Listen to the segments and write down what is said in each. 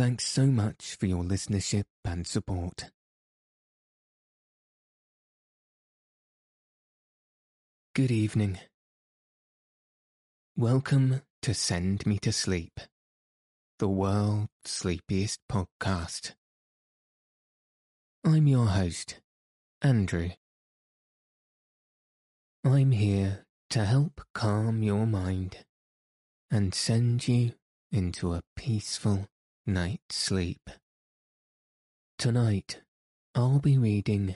Thanks so much for your listenership and support. Good evening. Welcome to Send Me to Sleep, the world's sleepiest podcast. I'm your host, Andrew. I'm here to help calm your mind and send you into a peaceful night's sleep. Tonight, I'll be reading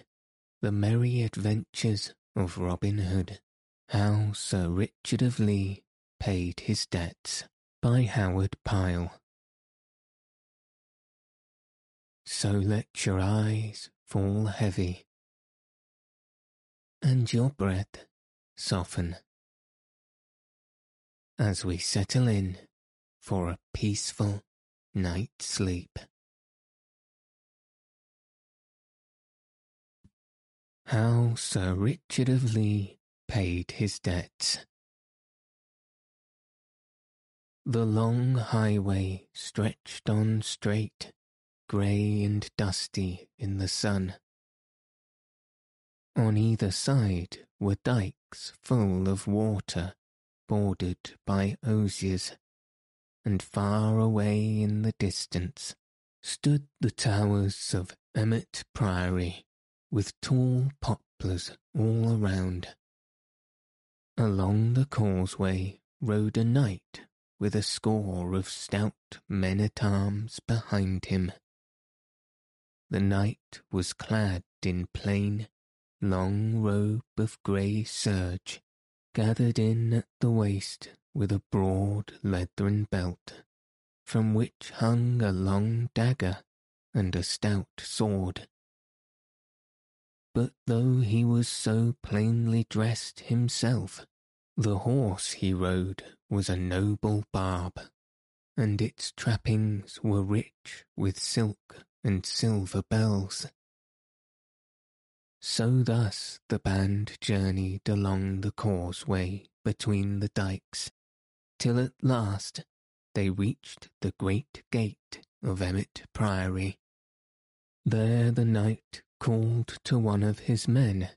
The Merry Adventures of Robin Hood, How Sir Richard of Lea Paid His Debts by Howard Pyle. So let your eyes fall heavy and your breath soften as we settle in for a peaceful night's sleep. How Sir Richard of Lea paid his debts. The long highway stretched on straight, grey and dusty in the sun. On either side were dikes full of water bordered by osiers, and far away in the distance stood the towers of Emmet Priory, with tall poplars all around. Along the causeway rode a knight with a score of stout men at arms behind him. The knight was clad in plain, long robe of grey serge, gathered in at the waist with a broad leathern belt, from which hung a long dagger and a stout sword. But though he was so plainly dressed himself, the horse he rode was a noble barb, and its trappings were rich with silk and silver bells. So thus the band journeyed along the causeway between the dikes, till at last they reached the great gate of Emmet Priory. There the knight called to one of his men,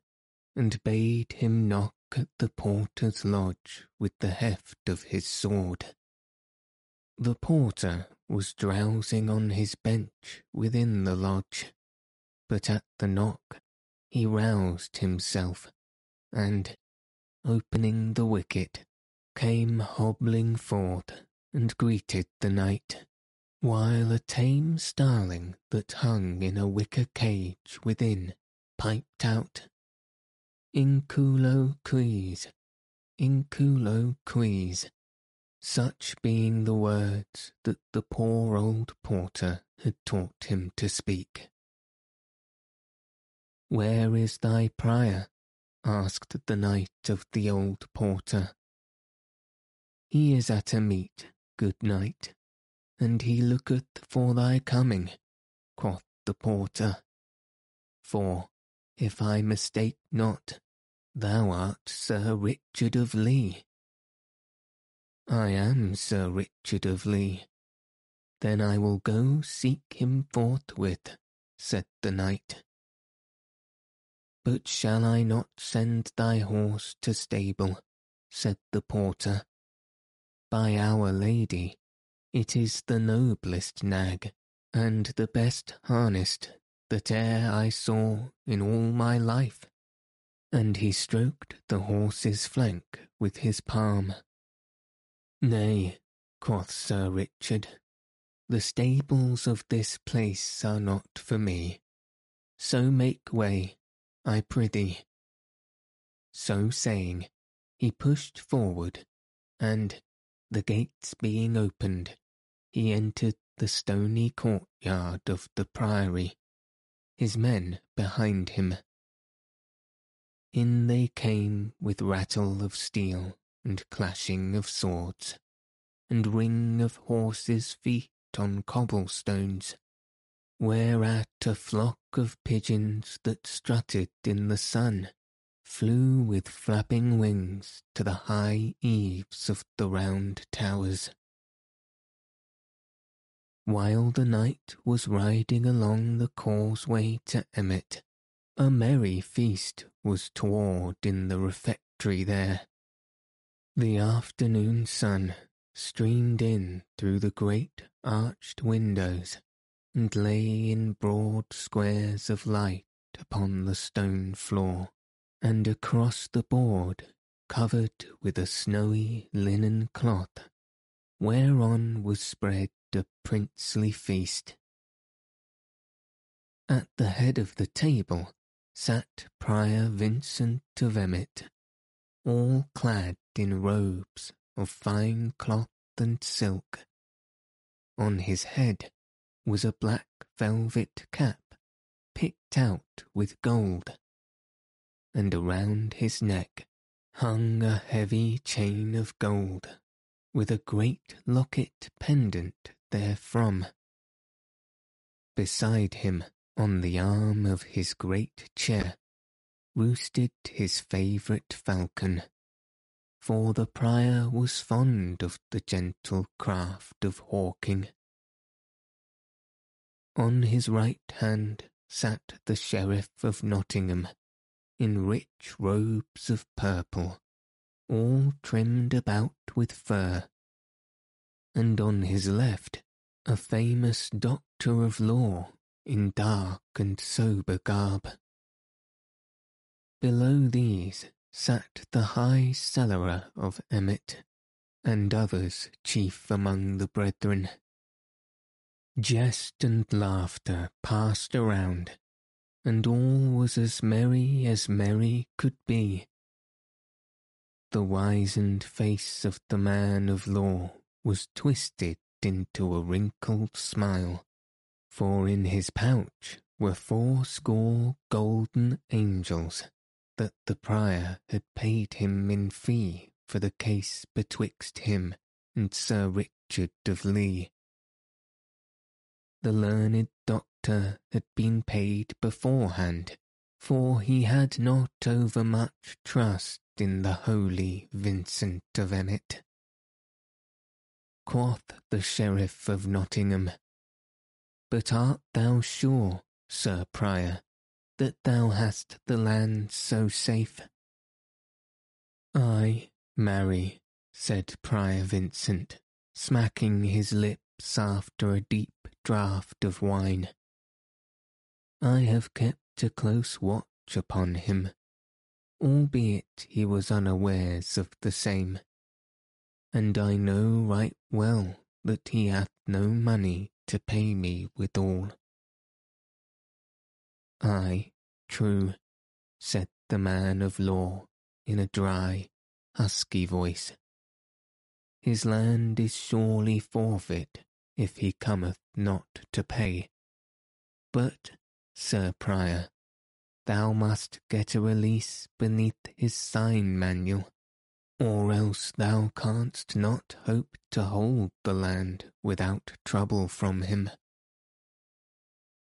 and bade him knock at the porter's lodge with the heft of his sword. The porter was drowsing on his bench within the lodge, but at the knock he roused himself, and, opening the wicket, came hobbling forth and greeted the knight, while a tame starling that hung in a wicker cage within piped out, Inculo quis, inculo quis, such being the words that the poor old porter had taught him to speak. Where is thy prior? asked the knight of the old porter. He is at a meat, good knight, and he looketh for thy coming, quoth the porter. For, if I mistake not, thou art Sir Richard of Lea. I am Sir Richard of Lea. Then I will go seek him forthwith, said the knight. But shall I not send thy horse to stable? said the porter. By our lady, it is the noblest nag, and the best harnessed that e'er I saw in all my life. And he stroked the horse's flank with his palm. Nay, quoth Sir Richard, the stables of this place are not for me. So make way, I prithee. So saying, he pushed forward, and, the gates being opened, he entered the stony courtyard of the priory, his men behind him. In they came with rattle of steel and clashing of swords, and ring of horses' feet on cobblestones, whereat a flock of pigeons that strutted in the sun flew with flapping wings to the high eaves of the round towers. While the knight was riding along the causeway to Emmet, a merry feast was toward in the refectory there. The afternoon sun streamed in through the great arched windows and lay in broad squares of light upon the stone floor, and across the board covered with a snowy linen cloth, whereon was spread a princely feast. At the head of the table sat Prior Vincent of Emmet, all clad in robes of fine cloth and silk. On his head was a black velvet cap picked out with gold, and around his neck hung a heavy chain of gold with a great locket pendant therefrom. Beside him, on the arm of his great chair, roosted his favourite falcon, for the prior was fond of the gentle craft of hawking. On his right hand sat the Sheriff of Nottingham, in rich robes of purple, all trimmed about with fur. And on his left, a famous doctor of law in dark and sober garb. Below these sat the high cellarer of Emmet, and others chief among the brethren. Jest and laughter passed around, and all was as merry as merry could be. The wizened face of the man of law was twisted into a wrinkled smile for in his pouch were fourscore golden angels that the prior had paid him in fee for the case betwixt him and Sir Richard of Lea. The learned doctor had been paid beforehand, for he had not overmuch trust in the holy Vincent of Emmet. Quoth the Sheriff of Nottingham, but art thou sure, Sir Prior, that thou hast the land so safe? Ay, marry, said Prior Vincent, smacking his lips after a deep draught of wine. I have kept a close watch upon him, albeit he was unawares of the same, and I know right well that he hath no money to pay me withal. Ay, true, said the man of law in a dry, husky voice. His land is surely forfeit if he cometh not to pay. But, Sir Prior, thou must get a release beneath his sign manual or else thou canst not hope to hold the land without trouble from him.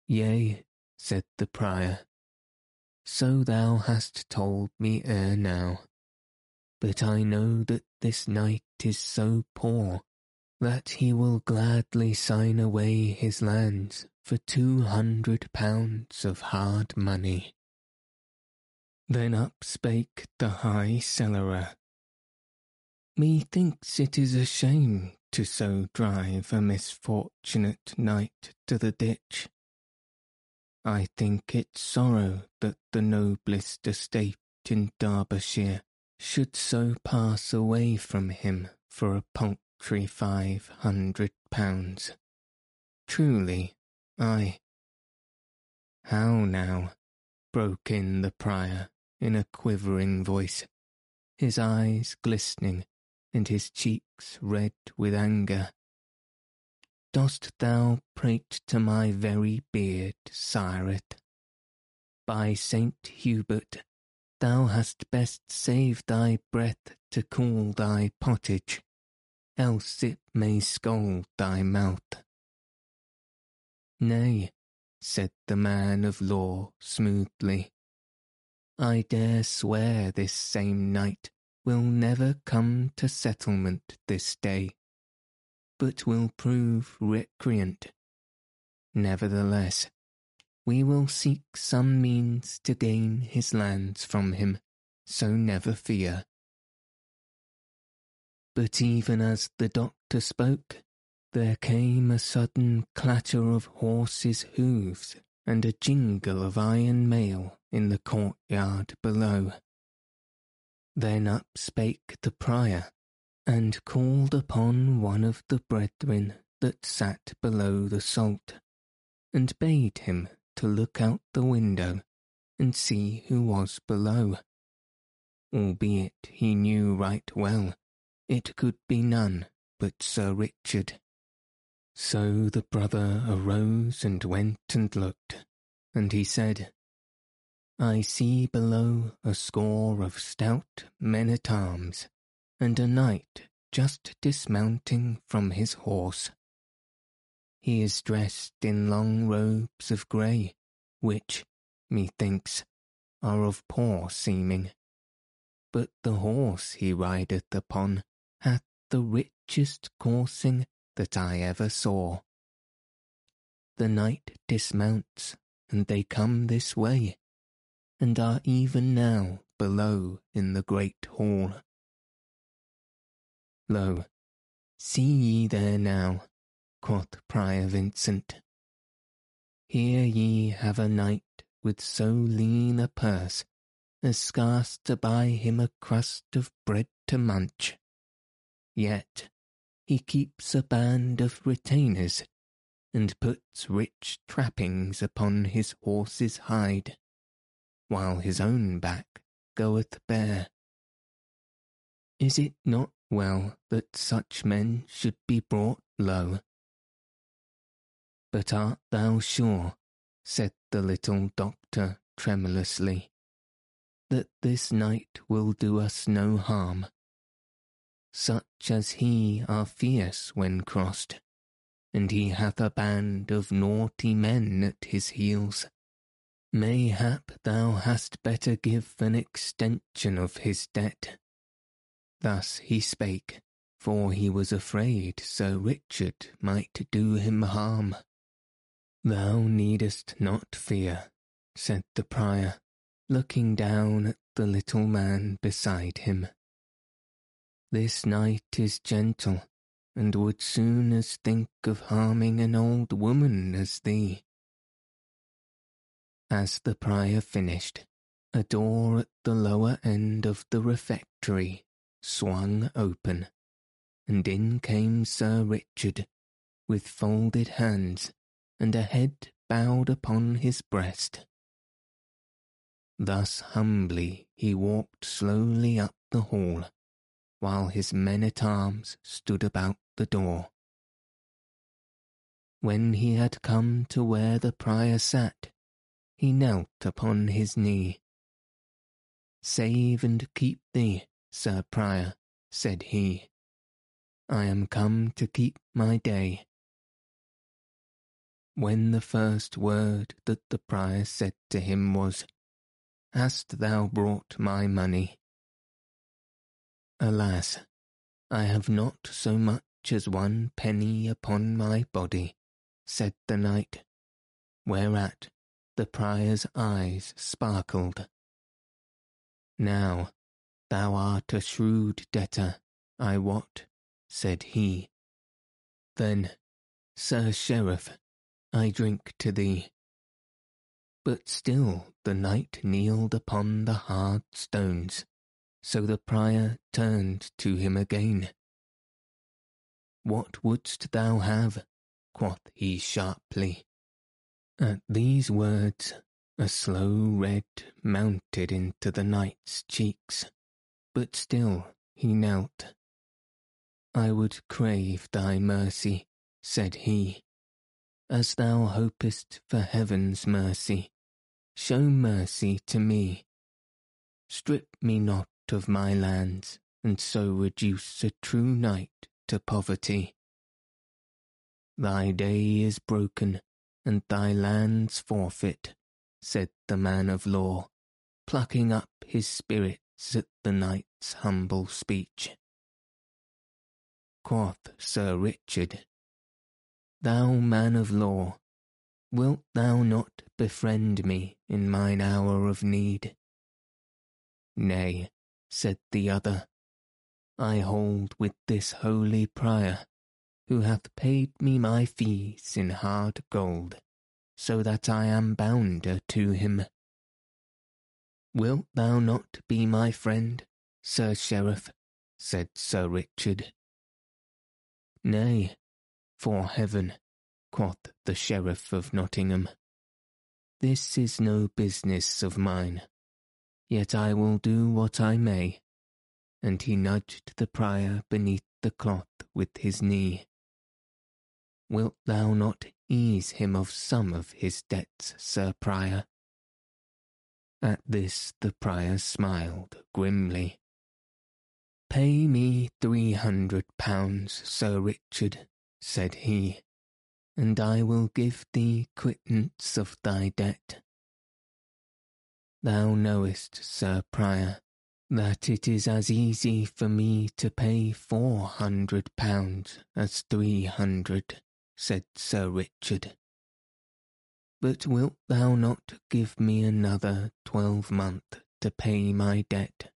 Yea, said the prior, so thou hast told me ere now, but I know that this knight is so poor that he will gladly sign away his lands for two hundred pounds of hard money. Then up spake the high cellarer Methinks it is a shame to so drive a misfortunate knight to the ditch. I think it sorrow that the noblest estate in Derbyshire should so pass away from him for a paltry five hundred pounds. Truly, I. How now? broke in the prior in a quivering voice, his eyes glistening and his cheeks red with anger. dost thou prate to my very beard, Siret? By Saint Hubert, thou hast best save thy breath to cool thy pottage, else it may scald thy mouth. Nay, said the man of law smoothly, I dare swear this same knight will never come to settlement this day, but will prove recreant. Nevertheless, we will seek some means to gain his lands from him, so never fear. But even as the doctor spoke, there came a sudden clatter of horses' hoofs and a jingle of iron mail in the courtyard below. Then up spake the prior, and called upon one of the brethren that sat below the salt, and bade him to look out the window and see who was below, albeit he knew right well it could be none but Sir Richard. So the brother arose and went and looked, and he said, I see below a score of stout men at arms, and a knight just dismounting from his horse. He is dressed in long robes of grey, which, methinks, are of poor seeming. But the horse he rideth upon hath the richest coursing that I ever saw. The knight dismounts, and they come this way and are even now below in the great hall. Lo, see ye there now, quoth Prior Vincent. Here ye have a knight with so lean a purse as scarce to buy him a crust of bread to munch. Yet he keeps a band of retainers, and puts rich trappings upon his horse's hide while his own back goeth bare. Is it not well that such men should be brought low? But art thou sure, said the little doctor tremulously, that this knight will do us no harm? Such as he are fierce when crossed, and he hath a band of naughty men at his heels. Mayhap thou hast better give an extension of his debt. Thus he spake, for he was afraid Sir Richard might do him harm. Thou needest not fear, said the prior, looking down at the little man beside him. This knight is gentle, and would soon as think of harming an old woman as thee. As the prior finished, a door at the lower end of the refectory swung open, and in came Sir Richard, with folded hands and a head bowed upon his breast. Thus humbly he walked slowly up the hall, while his men at arms stood about the door. When he had come to where the prior sat, he knelt upon his knee. Save and keep thee, Sir Prior, said he. I am come to keep my day. When the first word that the prior said to him was, Hast thou brought my money? Alas, I have not so much as one penny upon my body, said the knight, whereat the prior's eyes sparkled. Now, thou art a shrewd debtor, I wot, said he. Then, Sir Sheriff, I drink to thee. But still the knight kneeled upon the hard stones, so the prior turned to him again. What wouldst thou have? quoth he sharply. At these words, a slow red mounted into the knight's cheeks, but still he knelt. I would crave thy mercy, said he, as thou hopest for heaven's mercy, show mercy to me. Strip me not of my lands, and so reduce a true knight to poverty. Thy day is broken, and thy lands forfeit, said the man of law, plucking up his spirits at the knight's humble speech. Quoth Sir Richard, Thou man of law, wilt thou not befriend me in mine hour of need? Nay, said the other, I hold with this holy prior, who hath paid me my fees in hard gold, so that I am bounder to him. Wilt thou not be my friend, Sir Sheriff? said Sir Richard. Nay, for heaven, quoth the Sheriff of Nottingham. This is no business of mine, yet I will do what I may. And he nudged the prior beneath the cloth with his knee. Wilt thou not ease him of some of his debts, Sir Prior? At this the prior smiled grimly. Pay me three hundred pounds, Sir Richard, said he, and I will give thee quittance of thy debt. Thou knowest, Sir Prior, that it is as easy for me to pay four hundred pounds as three hundred, said Sir Richard. But wilt thou not give me another twelvemonth to pay my debt?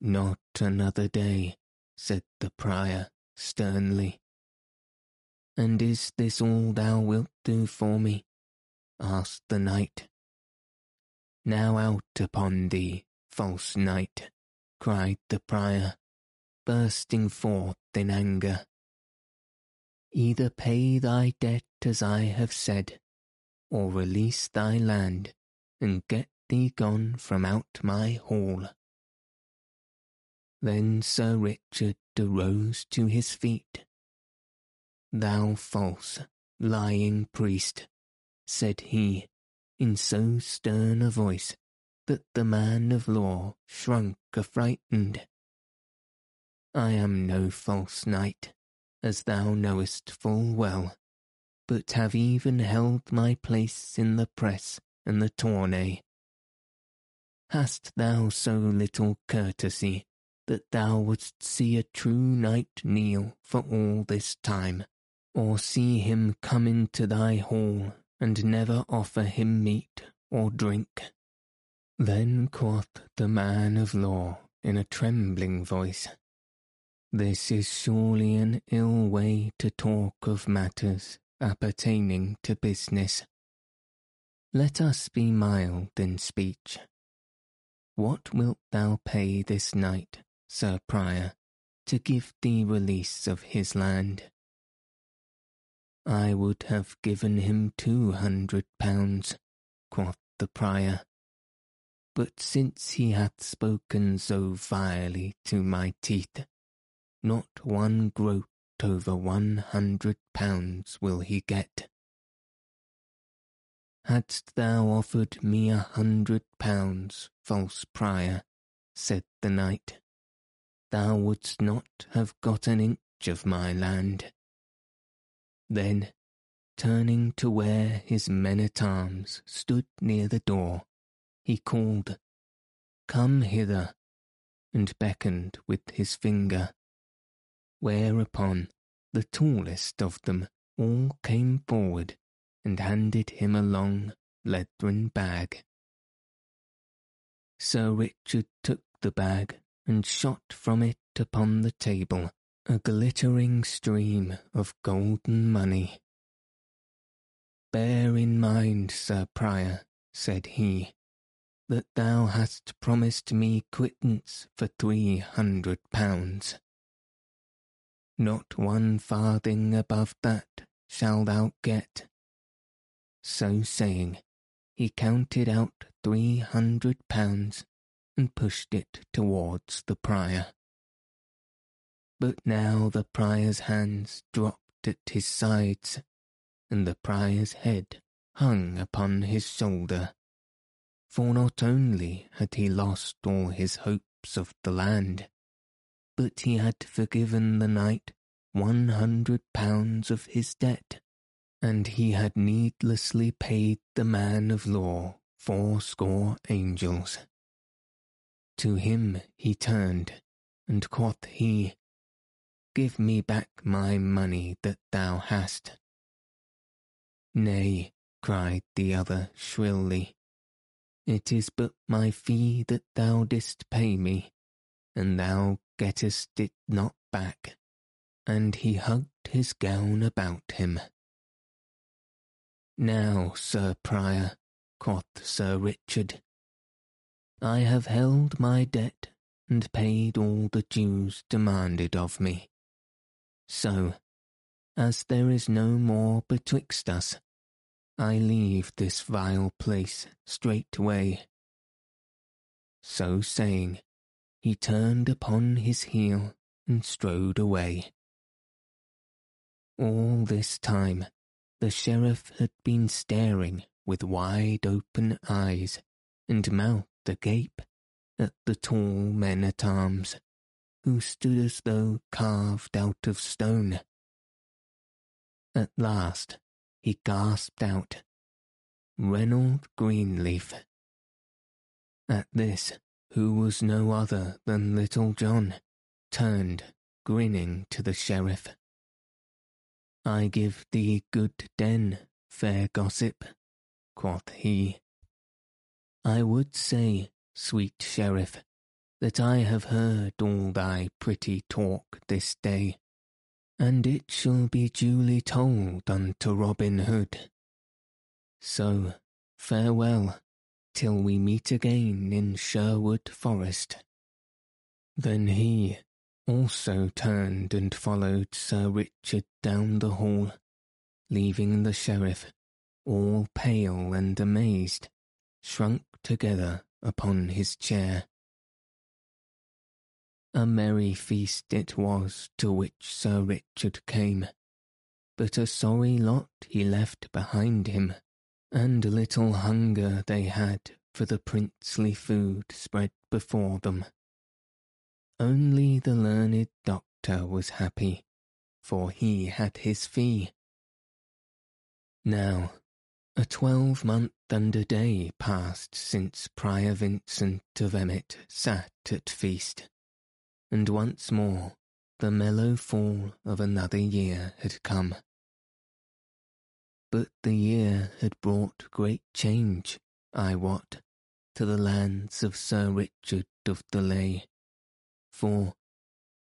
Not another day, said the prior sternly. And is this all thou wilt do for me? asked the knight. Now out upon thee, false knight, cried the prior, bursting forth in anger. Either pay thy debt as I have said, or release thy land and get thee gone from out my hall. Then Sir Richard arose to his feet. Thou false, lying priest, said he, in so stern a voice that the man of law shrunk affrighted. I am no false knight, as thou knowest full well but have even held my place in the press and the tournay. Hast thou so little courtesy that thou wouldst see a true knight kneel for all this time, or see him come into thy hall and never offer him meat or drink? Then quoth the man of law in a trembling voice, This is surely an ill way to talk of matters appertaining to business. Let us be mild in speech. What wilt thou pay this knight, Sir Prior, to give thee release of his land? I would have given him two hundred pounds, quoth the prior. But since he hath spoken so vilely to my teeth, not one groat over one hundred pounds will he get. Hadst thou offered me a hundred pounds, false prior, said the knight, thou wouldst not have got an inch of my land. Then, turning to where his men-at-arms stood near the door, he called, Come hither, and beckoned with his finger whereupon the tallest of them all came forward and handed him a long leathern bag. Sir Richard took the bag and shot from it upon the table a glittering stream of golden money. Bear in mind, Sir Prior, said he, that thou hast promised me quittance for three hundred pounds. Not one farthing above that shall thou get. So saying, he counted out three hundred pounds and pushed it towards the prior. But now the prior's hands dropped at his sides, and the prior's head hung upon his shoulder. For not only had he lost all his hopes of the land, but he had forgiven the knight one hundred pounds of his debt, and he had needlessly paid the man of law fourscore angels. To him he turned, and quoth he, Give me back my money that thou hast. Nay, cried the other shrilly, it is but my fee that thou didst pay me, and thou gettest it not back. And he hugged his gown about him. Now, Sir Prior, quoth Sir Richard, I have held my debt and paid all the dues demanded of me. So, as there is no more betwixt us, I leave this vile place straightway. So saying, he turned upon his heel and strode away. All this time, the sheriff had been staring with wide open eyes and mouth agape at the tall men at arms who stood as though carved out of stone. At last he gasped out, Reynold Greenleaf. At this, who was no other than Little John, turned, grinning, to the sheriff. I give thee good den, fair gossip, quoth he. I would say, sweet sheriff, that I have heard all thy pretty talk this day, and it shall be duly told unto Robin Hood. So, farewell, till we meet again in Sherwood Forest. Then he also turned and followed Sir Richard down the hall, leaving the sheriff, all pale and amazed, shrunk together upon his chair. A merry feast it was to which Sir Richard came, but a sorry lot he left behind him, and little hunger they had for the princely food spread before them. Only the learned doctor was happy, for he had his fee. Now, a twelvemonth and a day passed since Prior Vincent of Emmet sat at feast and once more the mellow fall of another year had come. But the year had brought great change, I wot, to the lands of Sir Richard of the Lea, for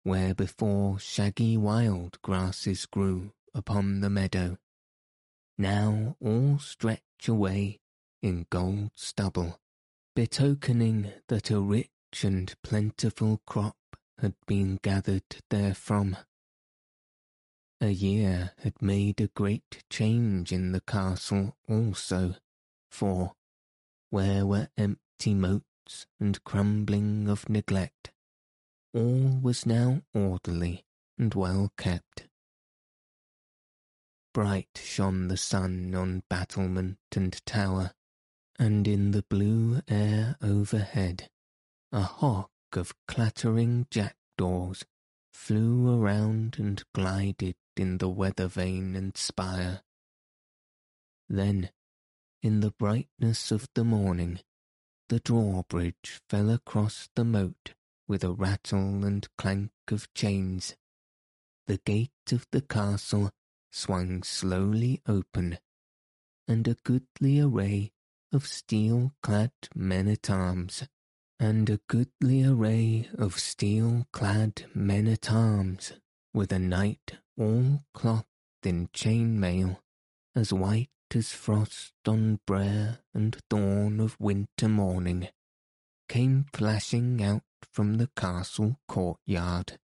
where before shaggy wild grasses grew upon the meadow, now all stretch away in gold stubble, betokening that a rich and plentiful crop had been gathered therefrom. A year had made a great change in the castle also, for where were empty moats and crumbling of neglect, all was now orderly and well kept. Bright shone the sun on battlement and tower, and in the blue air overhead a hawk of clattering jackdaws flew around and glided in the weather vane and spire. Then, in the brightness of the morning, the drawbridge fell across the moat with a rattle and clank of chains. The gate of the castle swung slowly open, and a goodly array of steel-clad men-at-arms and a goodly array of steel-clad men-at-arms, with a knight all clothed in chain-mail, as white as frost on brier and dawn of winter morning, came flashing out from the castle courtyard.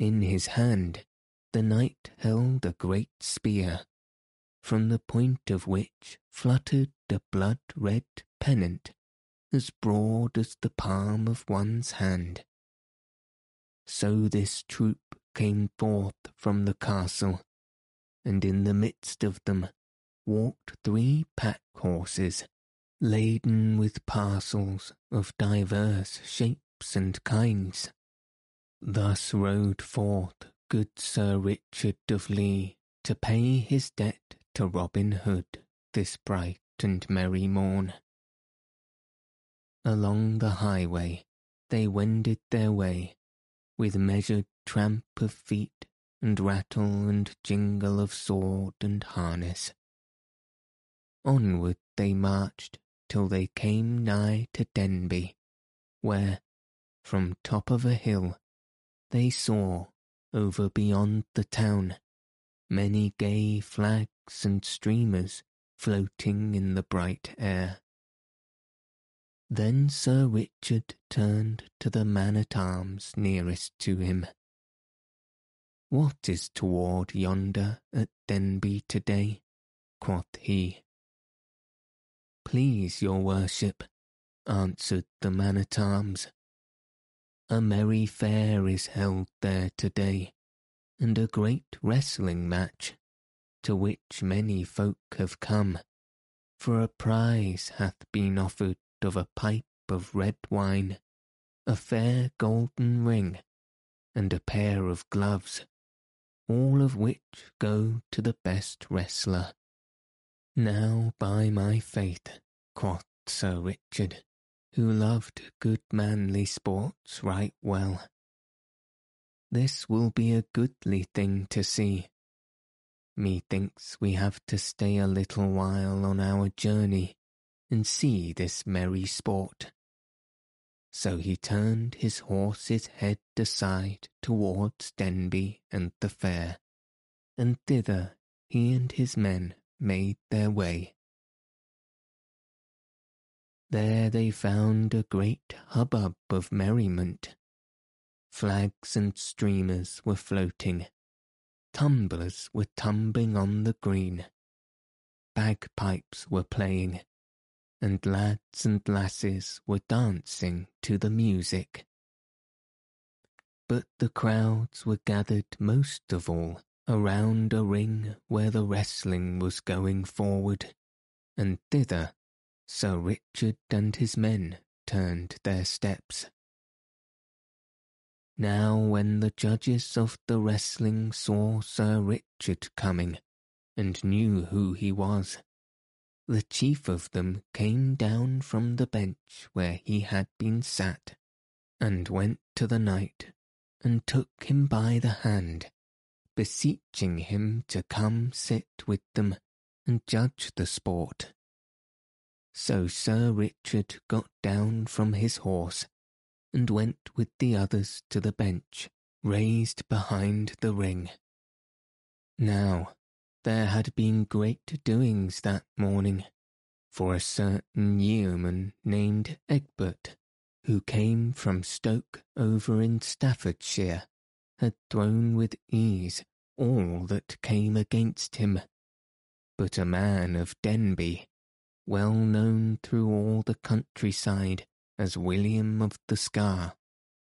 In his hand the knight held a great spear, from the point of which fluttered a blood-red pennant as broad as the palm of one's hand. So this troop came forth from the castle, and in the midst of them walked three pack horses, laden with parcels of diverse shapes and kinds. Thus rode forth good Sir Richard of Lea to pay his debt to Robin Hood this bright and merry morn. Along the highway they wended their way, with measured tramp of feet and rattle and jingle of sword and harness. Onward they marched till they came nigh to Denby, where, from top of a hill, they saw, over beyond the town, many gay flags and streamers floating in the bright air. Then Sir Richard turned to the man at arms nearest to him. What is toward yonder at Denby today? quoth he. Please your worship, answered the man at arms. A merry fair is held there today, and a great wrestling match, to which many folk have come, for a prize hath been offered of a pipe of red wine, a fair golden ring, and a pair of gloves, all of which go to the best wrestler. Now, by my faith, quoth Sir Richard, who loved good manly sports right well, this will be a goodly thing to see. Methinks we have to stay a little while on our journey and see this merry sport. So he turned his horse's head aside towards Denby and the fair, and thither he and his men made their way. There they found a great hubbub of merriment. Flags and streamers were floating, tumblers were tumbling on the green, bagpipes were playing, and lads and lasses were dancing to the music. But the crowds were gathered most of all around a ring where the wrestling was going forward, and thither Sir Richard and his men turned their steps. Now when the judges of the wrestling saw Sir Richard coming, and knew who he was, the chief of them came down from the bench where he had been sat, and went to the knight, and took him by the hand, beseeching him to come sit with them and judge the sport. So Sir Richard got down from his horse, and went with the others to the bench raised behind the ring. Now there had been great doings that morning, for a certain yeoman named Egbert, who came from Stoke over in Staffordshire, had thrown with ease all that came against him. But a man of Denby, well known through all the countryside as William of the Scar,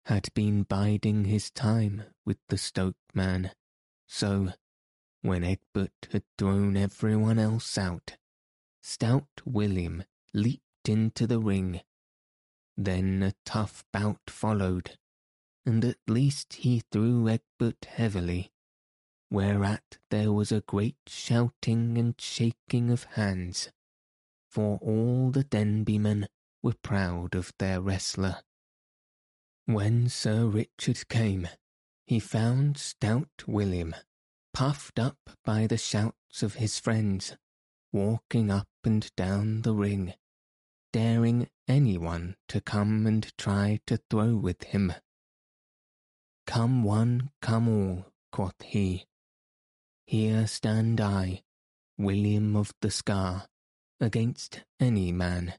had been biding his time with the Stoke man, so when Egbert had thrown everyone else out, stout William leaped into the ring. Then a tough bout followed, and at least he threw Egbert heavily, whereat there was a great shouting and shaking of hands, for all the Denbymen were proud of their wrestler. When Sir Richard came, he found stout William puffed up by the shouts of his friends, walking up and down the ring, daring anyone to come and try to throw with him. Come one, come all, quoth he. Here stand I, William of the Scar, against any man.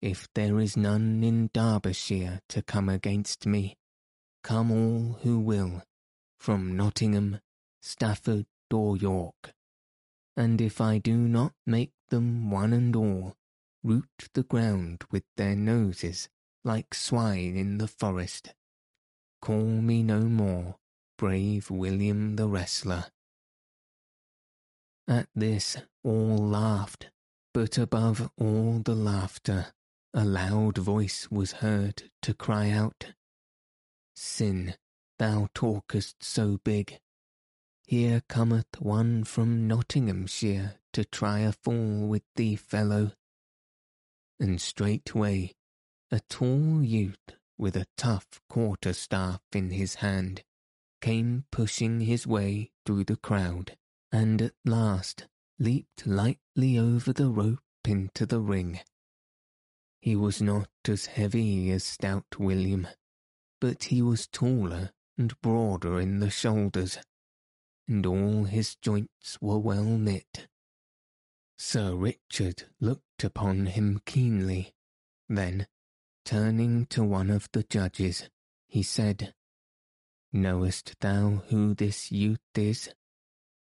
If there is none in Derbyshire to come against me, come all who will, from Nottingham Stafford, or York, and if I do not make them one and all root the ground with their noses like swine in the forest, call me no more brave William the wrestler. At this all laughed, but above all the laughter, a loud voice was heard to cry out, Sin, thou talkest so big. Here cometh one from Nottinghamshire to try a fall with thee, fellow. And straightway a tall youth with a tough quarter-staff in his hand came pushing his way through the crowd, and at last leaped lightly over the rope into the ring. He was not as heavy as stout William, but he was taller and broader in the shoulders, and all his joints were well knit. Sir Richard looked upon him keenly, then, turning to one of the judges, he said, Knowest thou who this youth is?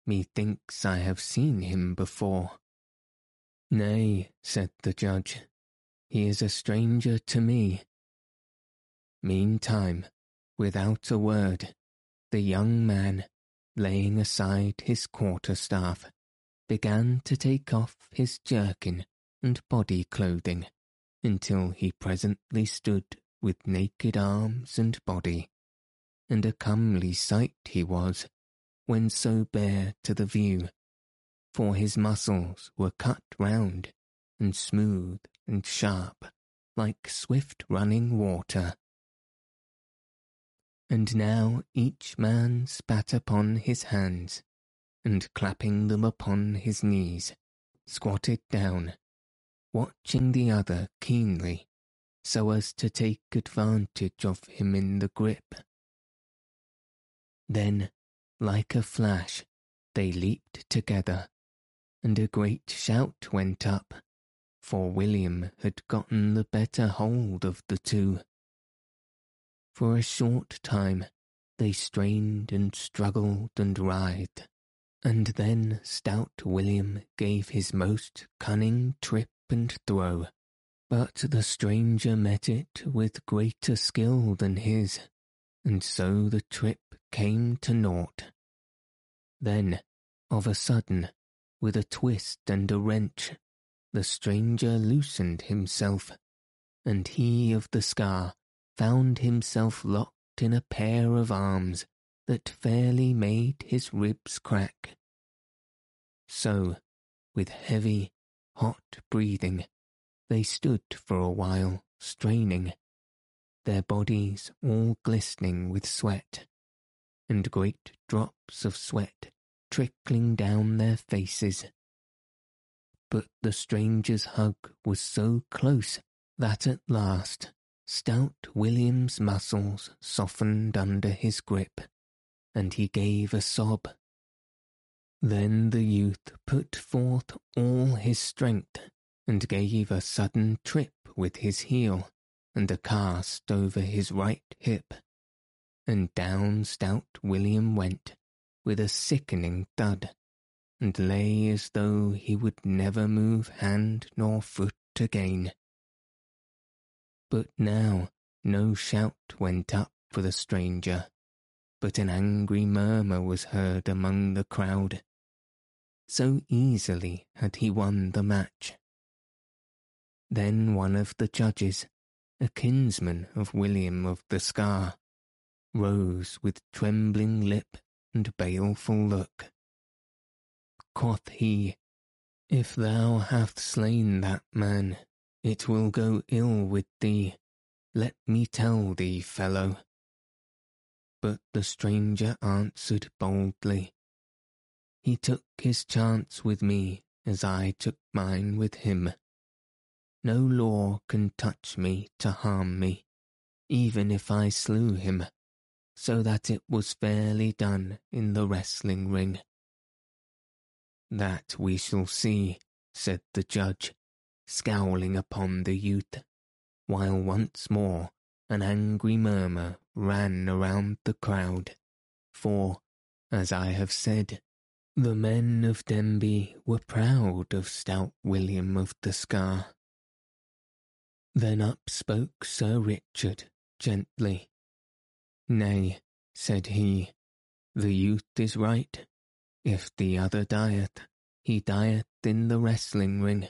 Methinks I have seen him before. Nay, said the judge, he is a stranger to me. Meantime, without a word, the young man, laying aside his quarter-staff, began to take off his jerkin and body clothing until he presently stood with naked arms and body, and a comely sight he was when so bare to the view, for his muscles were cut round and smooth and sharp like swift running water. And now each man spat upon his hands, and clapping them upon his knees, squatted down, watching the other keenly, so as to take advantage of him in the grip. Then, like a flash, they leaped together, and a great shout went up, for William had gotten the better hold of the two. For a short time they strained and struggled and writhed, and then stout William gave his most cunning trip and throw, but the stranger met it with greater skill than his, and so the trip came to naught. Then, of a sudden, with a twist and a wrench, the stranger loosened himself, and he of the scar found himself locked in a pair of arms that fairly made his ribs crack. So, with heavy, hot breathing, they stood for a while straining, their bodies all glistening with sweat, and great drops of sweat trickling down their faces. But the stranger's hug was so close that at last stout William's muscles softened under his grip, and he gave a sob. Then the youth put forth all his strength and gave a sudden trip with his heel and a cast over his right hip, and down stout William went with a sickening thud, and lay as though he would never move hand nor foot again. But now no shout went up for the stranger, but an angry murmur was heard among the crowd. So easily had he won the match. Then one of the judges, a kinsman of William of the Scar, rose with trembling lip and baleful look. Quoth he, If thou hast slain that man, it will go ill with thee, let me tell thee, fellow. But the stranger answered boldly, He took his chance with me as I took mine with him. No law can touch me to harm me, even if I slew him, so that it was fairly done in the wrestling ring. That we shall see, said the judge, scowling upon the youth, while once more an angry murmur ran around the crowd, for, as I have said, the men of Denby were proud of stout William of the Scar. Then up spoke Sir Richard gently. Nay, said he, the youth is right. If the other dieth, he dieth in the wrestling ring,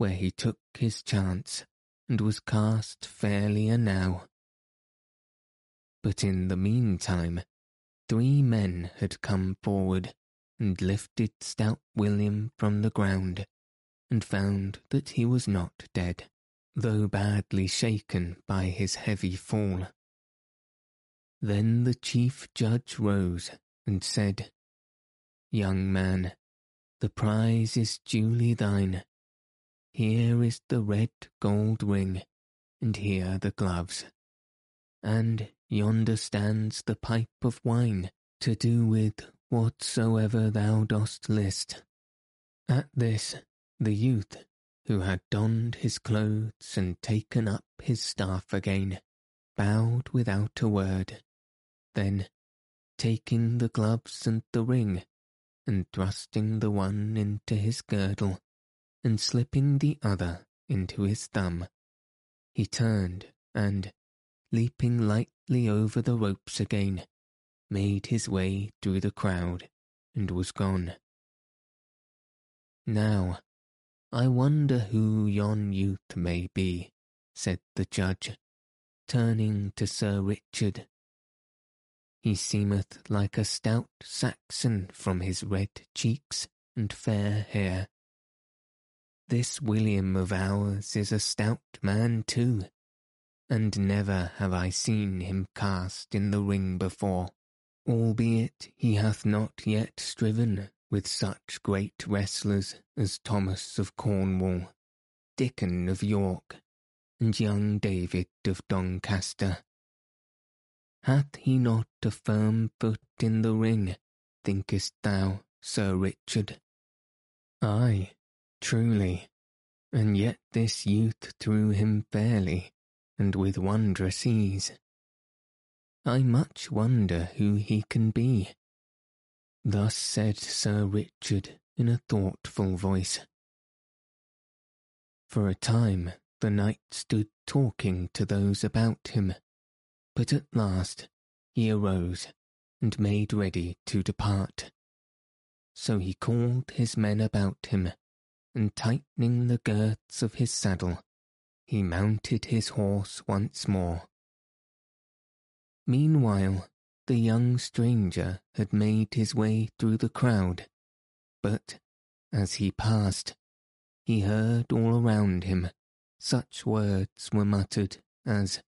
where he took his chance and was cast fairly enow. But in the meantime, three men had come forward and lifted stout William from the ground, and found that he was not dead, though badly shaken by his heavy fall. Then the chief judge rose and said, Young man, the prize is duly thine. Here is the red gold ring, and here the gloves. And yonder stands the pipe of wine, to do with whatsoever thou dost list. At this, the youth, who had donned his clothes and taken up his staff again, bowed without a word. Then, taking the gloves and the ring, and thrusting the one into his girdle, and slipping the other into his thumb, he turned and, leaping lightly over the ropes again, made his way through the crowd and was gone. Now, I wonder who yon youth may be, said the judge, turning to Sir Richard. He seemeth like a stout Saxon from his red cheeks and fair hair. This William of ours is a stout man too, and never have I seen him cast in the ring before albeit he hath not yet striven with such great wrestlers as Thomas of Cornwall, Dickon of York, and young David of Doncaster. Hath he not a firm foot in the ring, thinkest thou, Sir Richard? Ay, truly, and yet this youth threw him fairly, and with wondrous ease. I much wonder who he can be. Thus said Sir Richard in a thoughtful voice. For a time the knight stood talking to those about him, but at last he arose and made ready to depart. So he called his men about him, and tightening the girths of his saddle, he mounted his horse once more Meanwhile, the young stranger had made his way through the crowd, but, as he passed, he heard all around him such words were muttered as,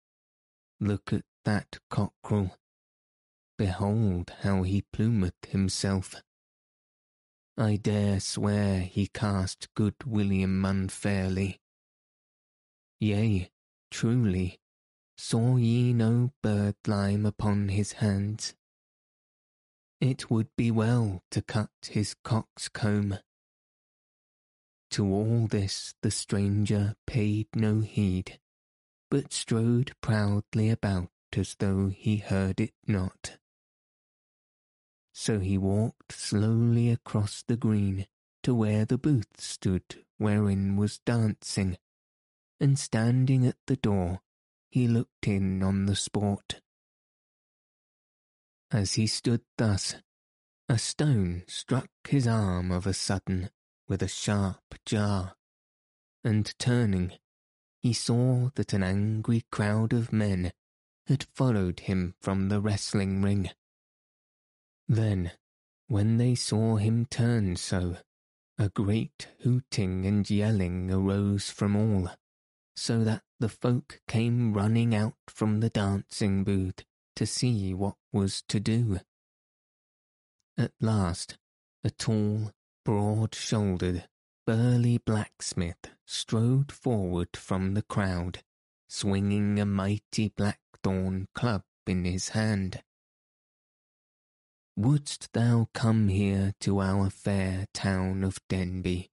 Look at that cockerel. Behold how he plumeth himself. I dare swear he cast good William unfairly. Yea, truly, Saw ye no bird-lime upon his hands? It would be well to cut his cock's comb. To all this the stranger paid no heed, but strode proudly about as though he heard it not. So he walked slowly across the green to where the booth stood wherein was dancing, and standing at the door he looked in on the sport. As he stood thus, a stone struck his arm of a sudden with a sharp jar, and turning, he saw that an angry crowd of men had followed him from the wrestling ring. Then, when they saw him turn so, a great hooting and yelling arose from all, so that the folk came running out from the dancing booth to see what was to do. At last, a tall, broad-shouldered, burly blacksmith strode forward from the crowd, swinging a mighty blackthorn club in his hand. Wouldst thou come here to our fair town of Denby,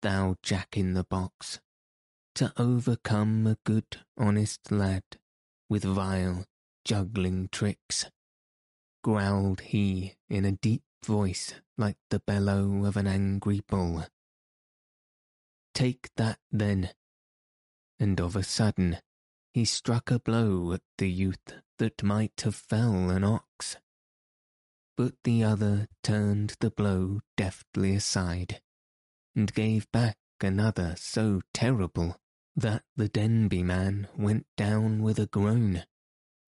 thou jack-in-the-box? to overcome a good, honest lad with vile, juggling tricks, growled he in a deep voice like the bellow of an angry bull. Take that then. And of a sudden he struck a blow at the youth that might have fell an ox. But the other turned the blow deftly aside, and gave back another so terrible that the Denby man went down with a groan,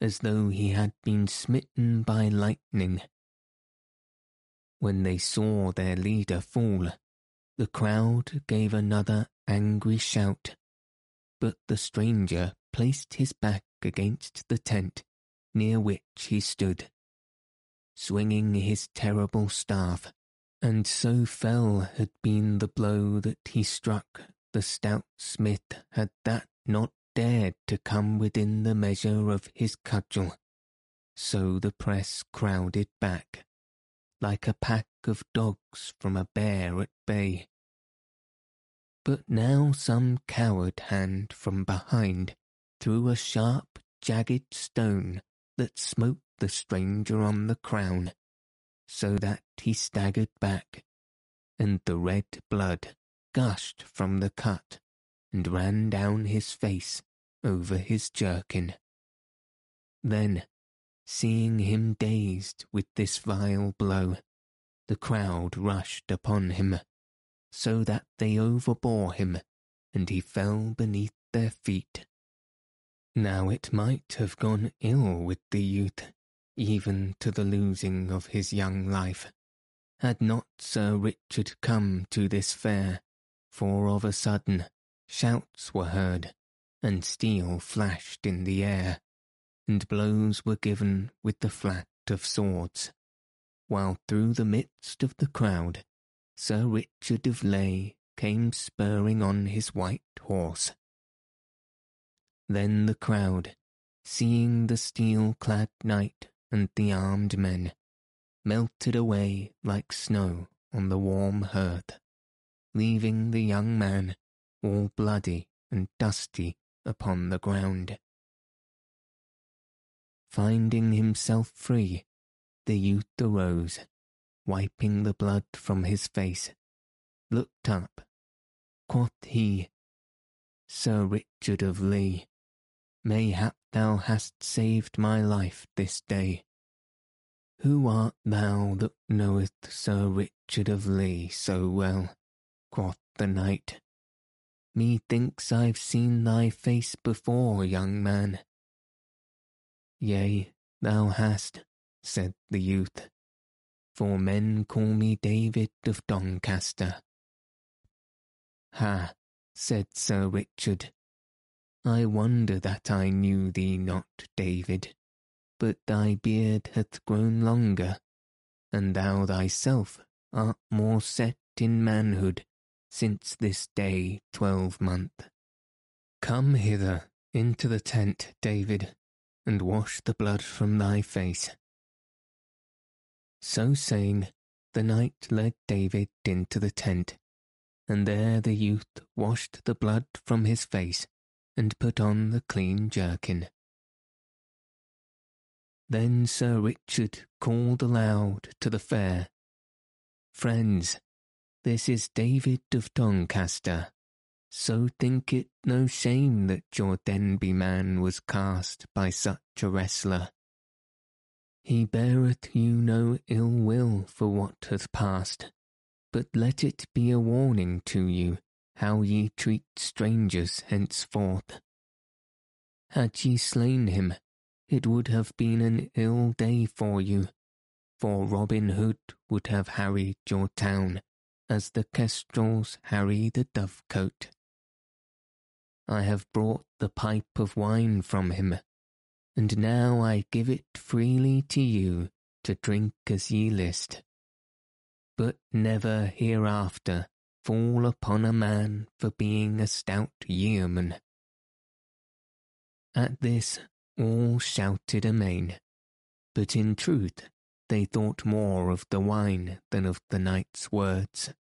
as though he had been smitten by lightning. When they saw their leader fall, the crowd gave another angry shout, but the stranger placed his back against the tent near which he stood, swinging his terrible staff, and so fell had been the blow that he struck the stout smith had that not dared to come within the measure of his cudgel. So the press crowded back, like a pack of dogs from a bear at bay. But now some coward hand from behind threw a sharp, jagged stone that smote the stranger on the crown, so that he staggered back, and the red blood gushed from the cut and ran down his face over his jerkin. Then, seeing him dazed with this vile blow, the crowd rushed upon him, so that they overbore him, and he fell beneath their feet. Now it might have gone ill with the youth, even to the losing of his young life, had not Sir Richard come to this fair for of a sudden shouts were heard, and steel flashed in the air, and blows were given with the flat of swords, while through the midst of the crowd Sir Richard of Lea came spurring on his white horse. Then the crowd, seeing the steel-clad knight and the armed men, melted away like snow on the warm hearth leaving the young man all bloody and dusty upon the ground. Finding himself free, the youth arose, wiping the blood from his face, looked up. Quoth he, Sir Richard of Lea, mayhap thou hast saved my life this day. Who art thou that knoweth Sir Richard of Lea so well? quoth the knight. Methinks I've seen thy face before, young man. Yea, thou hast, said the youth, for men call me David of Doncaster. Ha, said Sir Richard, I wonder that I knew thee not, David, but thy beard hath grown longer, and thou thyself art more set in manhood since this day twelvemonth. Come hither into the tent, David, and wash the blood from thy face. So saying, the knight led David into the tent, and there the youth washed the blood from his face and put on the clean jerkin. Then Sir Richard called aloud to the fair, Friends, this is David of Doncaster. So think it no shame that your Denby man was cast by such a wrestler. He beareth you no ill will for what hath passed, but let it be a warning to you how ye treat strangers henceforth. Had ye slain him, it would have been an ill day for you, for Robin Hood would have harried your town as the kestrels harry the dovecote. I have brought the pipe of wine from him, and now I give it freely to you to drink as ye list. But never hereafter fall upon a man for being a stout yeoman. At this all shouted amain, but in truth they thought more of the wine than of the knight's words.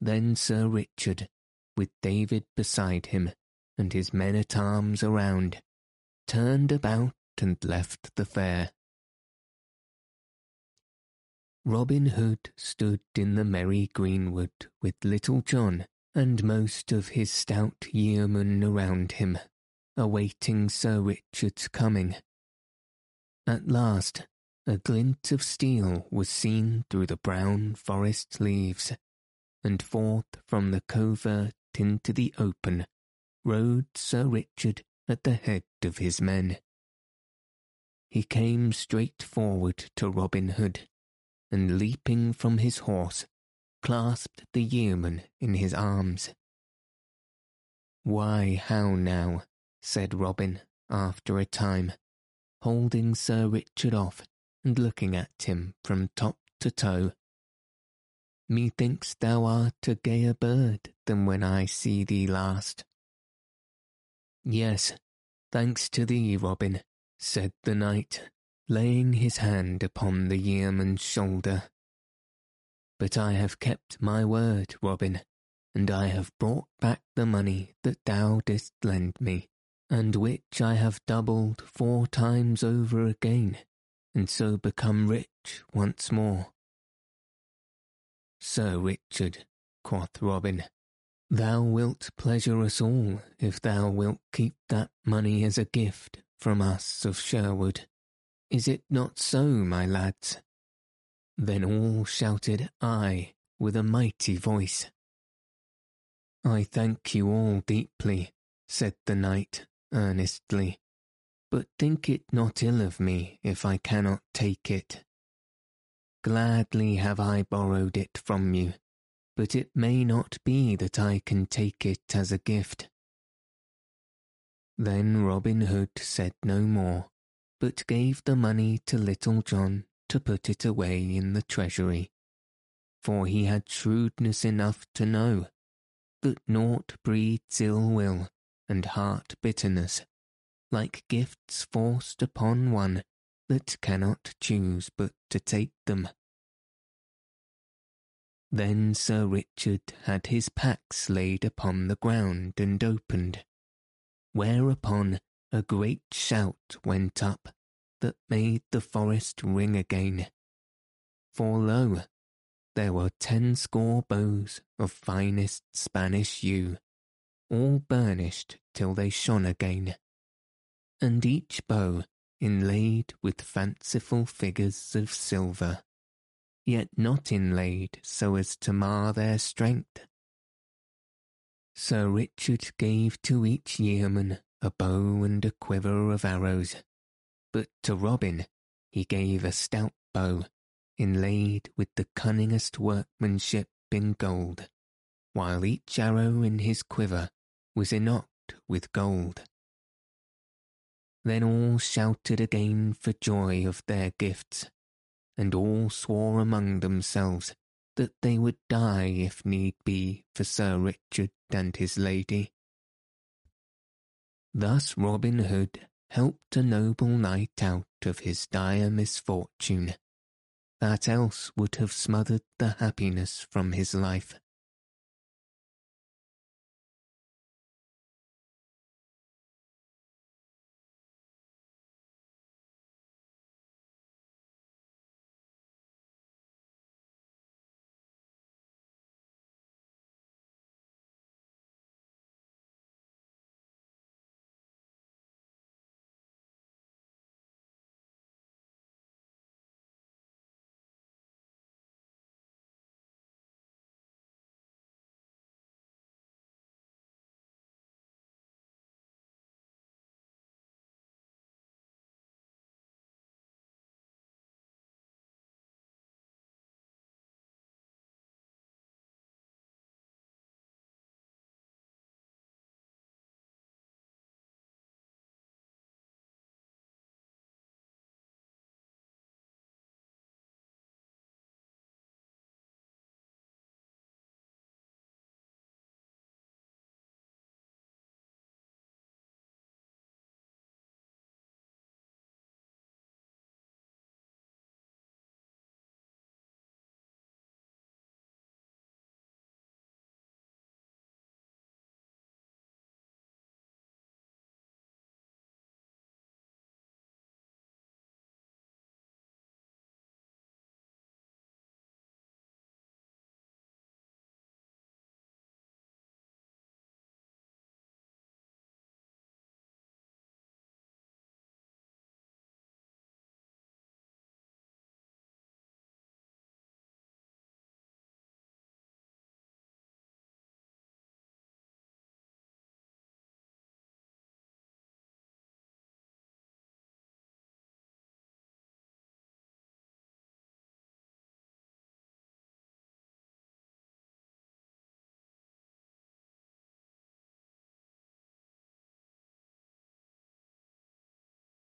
Then Sir Richard, with David beside him and his men at arms around, turned about and left the fair. Robin Hood stood in the merry greenwood with Little John and most of his stout yeomen around him, awaiting Sir Richard's coming. At last, a glint of steel was seen through the brown forest leaves, and forth from the covert into the open rode Sir Richard at the head of his men. He came straight forward to Robin Hood, and leaping from his horse, clasped the yeoman in his arms. Why, how now, said Robin after a time, holding Sir Richard off and looking at him from top to toe. Methinks thou art a gayer bird than when I see thee last. Yes, thanks to thee, Robin, said the knight, laying his hand upon the yeoman's shoulder. But I have kept my word, Robin, and I have brought back the money that thou didst lend me, and which I have doubled four times over again, and so become rich once more. Sir Richard, quoth Robin, thou wilt pleasure us all if thou wilt keep that money as a gift from us of Sherwood. Is it not so, my lads? Then all shouted Aye with a mighty voice. I thank you all deeply, said the knight earnestly, but think it not ill of me if I cannot take it. Gladly have I borrowed it from you, but it may not be that I can take it as a gift. Then Robin Hood said no more, but gave the money to Little John to put it away in the treasury, for he had shrewdness enough to know that naught breeds ill will and heart bitterness, like gifts forced upon one that cannot choose but to take them. Then Sir Richard had his packs laid upon the ground and opened, whereupon a great shout went up that made the forest ring again. For lo, there were ten score bows of finest Spanish yew, all burnished till they shone again, and each bow inlaid with fanciful figures of silver, yet not inlaid so as to mar their strength. Sir Richard gave to each yeoman a bow and a quiver of arrows, but to Robin he gave a stout bow inlaid with the cunningest workmanship in gold, while each arrow in his quiver was enocked with gold. Then all shouted again for joy of their gifts, and all swore among themselves that they would die if need be for Sir Richard and his lady. Thus Robin Hood helped a noble knight out of his dire misfortune that else would have smothered the happiness from his life.